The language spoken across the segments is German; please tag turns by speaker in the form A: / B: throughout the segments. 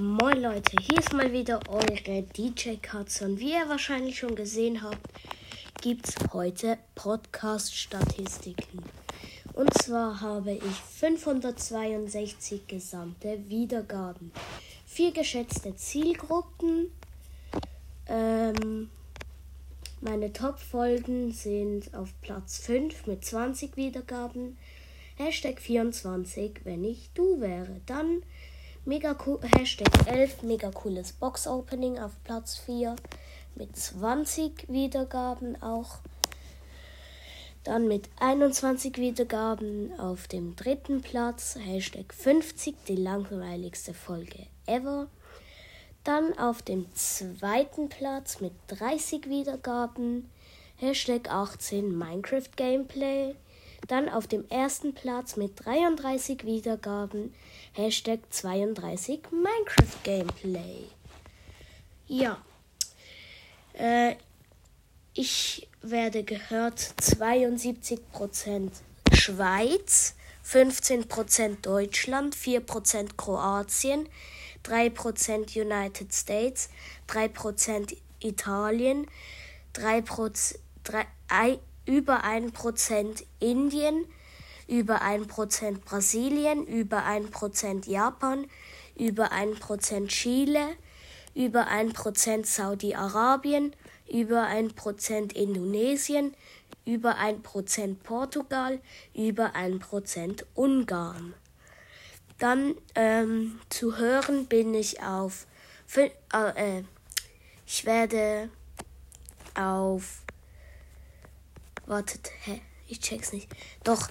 A: Moin Leute, hier ist mal wieder eure DJ Katze und wie ihr wahrscheinlich schon gesehen habt, gibt es heute Podcast-Statistiken. Und zwar habe ich 562 gesamte Wiedergaben, vier geschätzte Zielgruppen. Ähm, meine Top-Folgen sind auf Platz 5 mit 20 Wiedergaben. Hashtag 24, wenn ich du wäre. Dann Mega cool, Hashtag 11, mega cooles Box Opening auf Platz 4 mit 20 Wiedergaben auch. Dann mit 21 Wiedergaben auf dem dritten Platz, Hashtag 50, die langweiligste Folge ever. Dann auf dem zweiten Platz mit 30 Wiedergaben, Hashtag 18 Minecraft Gameplay. Dann auf dem ersten Platz mit 33 Wiedergaben, Hashtag 32 Minecraft Gameplay. Ja. Äh, ich werde gehört 72% Schweiz, 15% Deutschland, 4% Kroatien, 3% United States, 3% Italien, 3%, 3, über 1% Indien, über 1% Brasilien, über 1% Japan, über 1% Chile, über 1% Saudi-Arabien, über 1% Indonesien, über 1% Portugal, über 1% Ungarn. Dann ähm, zu hören bin ich auf. Äh, äh, ich werde auf Wartet, hä? Ich check's nicht. Doch,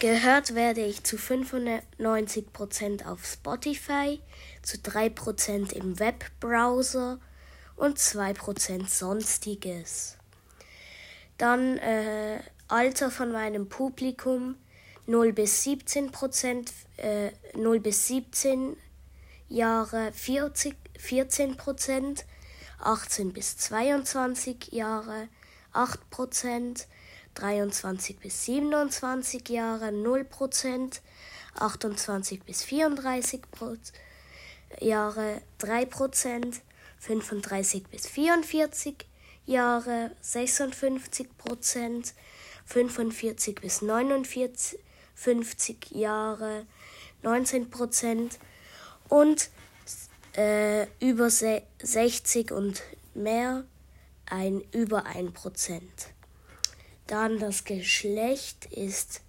A: gehört werde ich zu 95% auf Spotify, zu 3% im Webbrowser und 2% sonstiges. Dann äh, Alter von meinem Publikum 0 bis 17% äh, 0 bis 17 Jahre 40, 14% 18 bis 22 Jahre 8 23 bis 27 Jahre 0%, 28 bis 34 Jahre 3%, 35 bis 44 Jahre 56% 45 bis 49 50 Jahre 19% und äh, über 60 und mehr ein über 1 dann das Geschlecht ist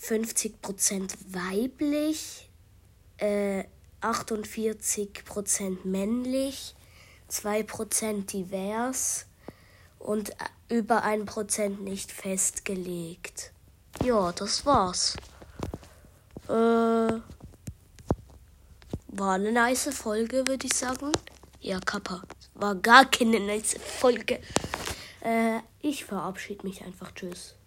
A: 50% weiblich, äh, 48% männlich, 2% divers und über 1% nicht festgelegt. Ja, das war's. Äh, war eine nice Folge, würde ich sagen. Ja, Kappa. War gar keine nice Folge. Äh, ich verabschiede mich einfach. Tschüss.